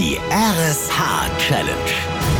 Die RSH Challenge.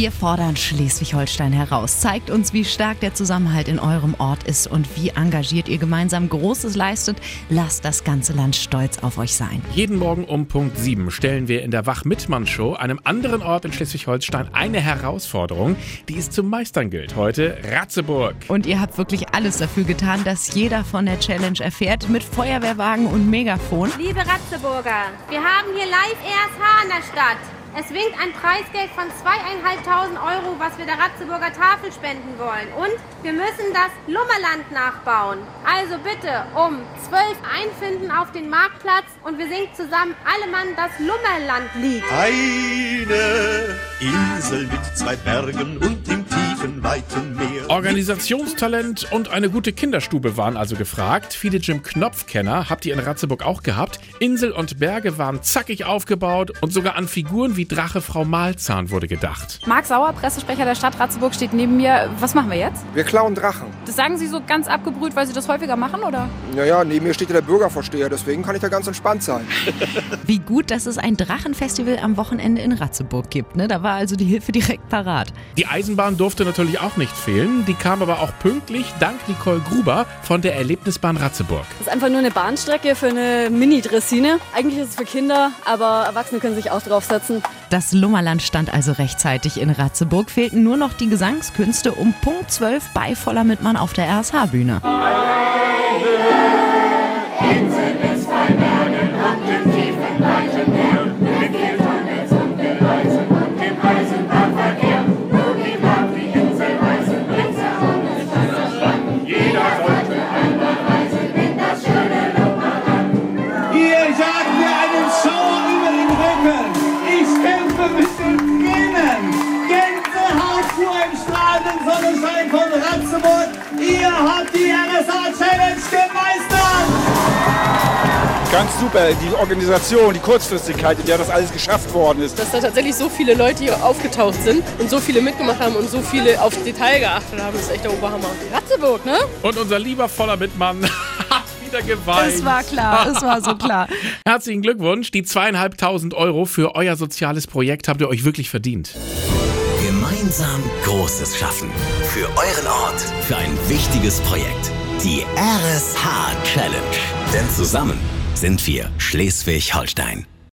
Wir fordern Schleswig-Holstein heraus. Zeigt uns, wie stark der Zusammenhalt in eurem Ort ist und wie engagiert ihr gemeinsam Großes leistet. Lasst das ganze Land stolz auf euch sein. Jeden Morgen um Punkt 7 stellen wir in der Wach-Mittmann-Show einem anderen Ort in Schleswig-Holstein eine Herausforderung, die es zu meistern gilt. Heute Ratzeburg. Und ihr habt wirklich alles dafür getan, dass jeder von der Challenge erfährt. Mit Feuerwehrwagen und Megafon. Liebe Ratzeburger, wir haben hier live RSH in der Stadt. Es winkt ein Preisgeld von 2.500 Euro, was wir der Ratzeburger Tafel spenden wollen. Und wir müssen das Lummerland nachbauen. Also bitte um 12 einfinden auf den Marktplatz und wir singen zusammen alle Mann das Lummerland-Lied. Eine Insel mit zwei Bergen und dem tiefen, weiten. Organisationstalent und eine gute Kinderstube waren also gefragt. Viele Jim Knopf-Kenner habt ihr in Ratzeburg auch gehabt. Insel und Berge waren zackig aufgebaut und sogar an Figuren wie Drache Frau Malzahn wurde gedacht. Marc Sauer, Pressesprecher der Stadt Ratzeburg, steht neben mir. Was machen wir jetzt? Wir klauen Drachen. Das sagen Sie so ganz abgebrüht, weil Sie das häufiger machen, oder? Naja, neben mir steht ja der Bürgervorsteher, deswegen kann ich da ganz entspannt sein. Wie gut, dass es ein Drachenfestival am Wochenende in Ratzeburg gibt. Ne? Da war also die Hilfe direkt parat. Die Eisenbahn durfte natürlich auch nicht fehlen. Die kam aber auch pünktlich dank Nicole Gruber von der Erlebnisbahn Ratzeburg. Das ist einfach nur eine Bahnstrecke für eine Mini-Dressine. Eigentlich ist es für Kinder, aber Erwachsene können sich auch draufsetzen. Das Lummerland stand also rechtzeitig in Ratzeburg. Fehlten nur noch die Gesangskünste um Punkt 12 bei voller Mittmann auf der RSH-Bühne. Ihr Ganz super, die Organisation, die Kurzfristigkeit, in der das alles geschafft worden ist. dass da tatsächlich so viele Leute hier aufgetaucht sind und so viele mitgemacht haben und so viele aufs Detail geachtet haben, ist echt der Oberhammer. Ratzeburg, ne? Und unser lieber voller Mittmann hat wieder geweint. Es war klar, es war so klar. Herzlichen Glückwunsch. Die zweieinhalbtausend Euro für euer soziales Projekt habt ihr euch wirklich verdient. Gemeinsam Großes schaffen. Für euren Ort. Für ein wichtiges Projekt. Die RSH Challenge. Denn zusammen sind wir Schleswig-Holstein.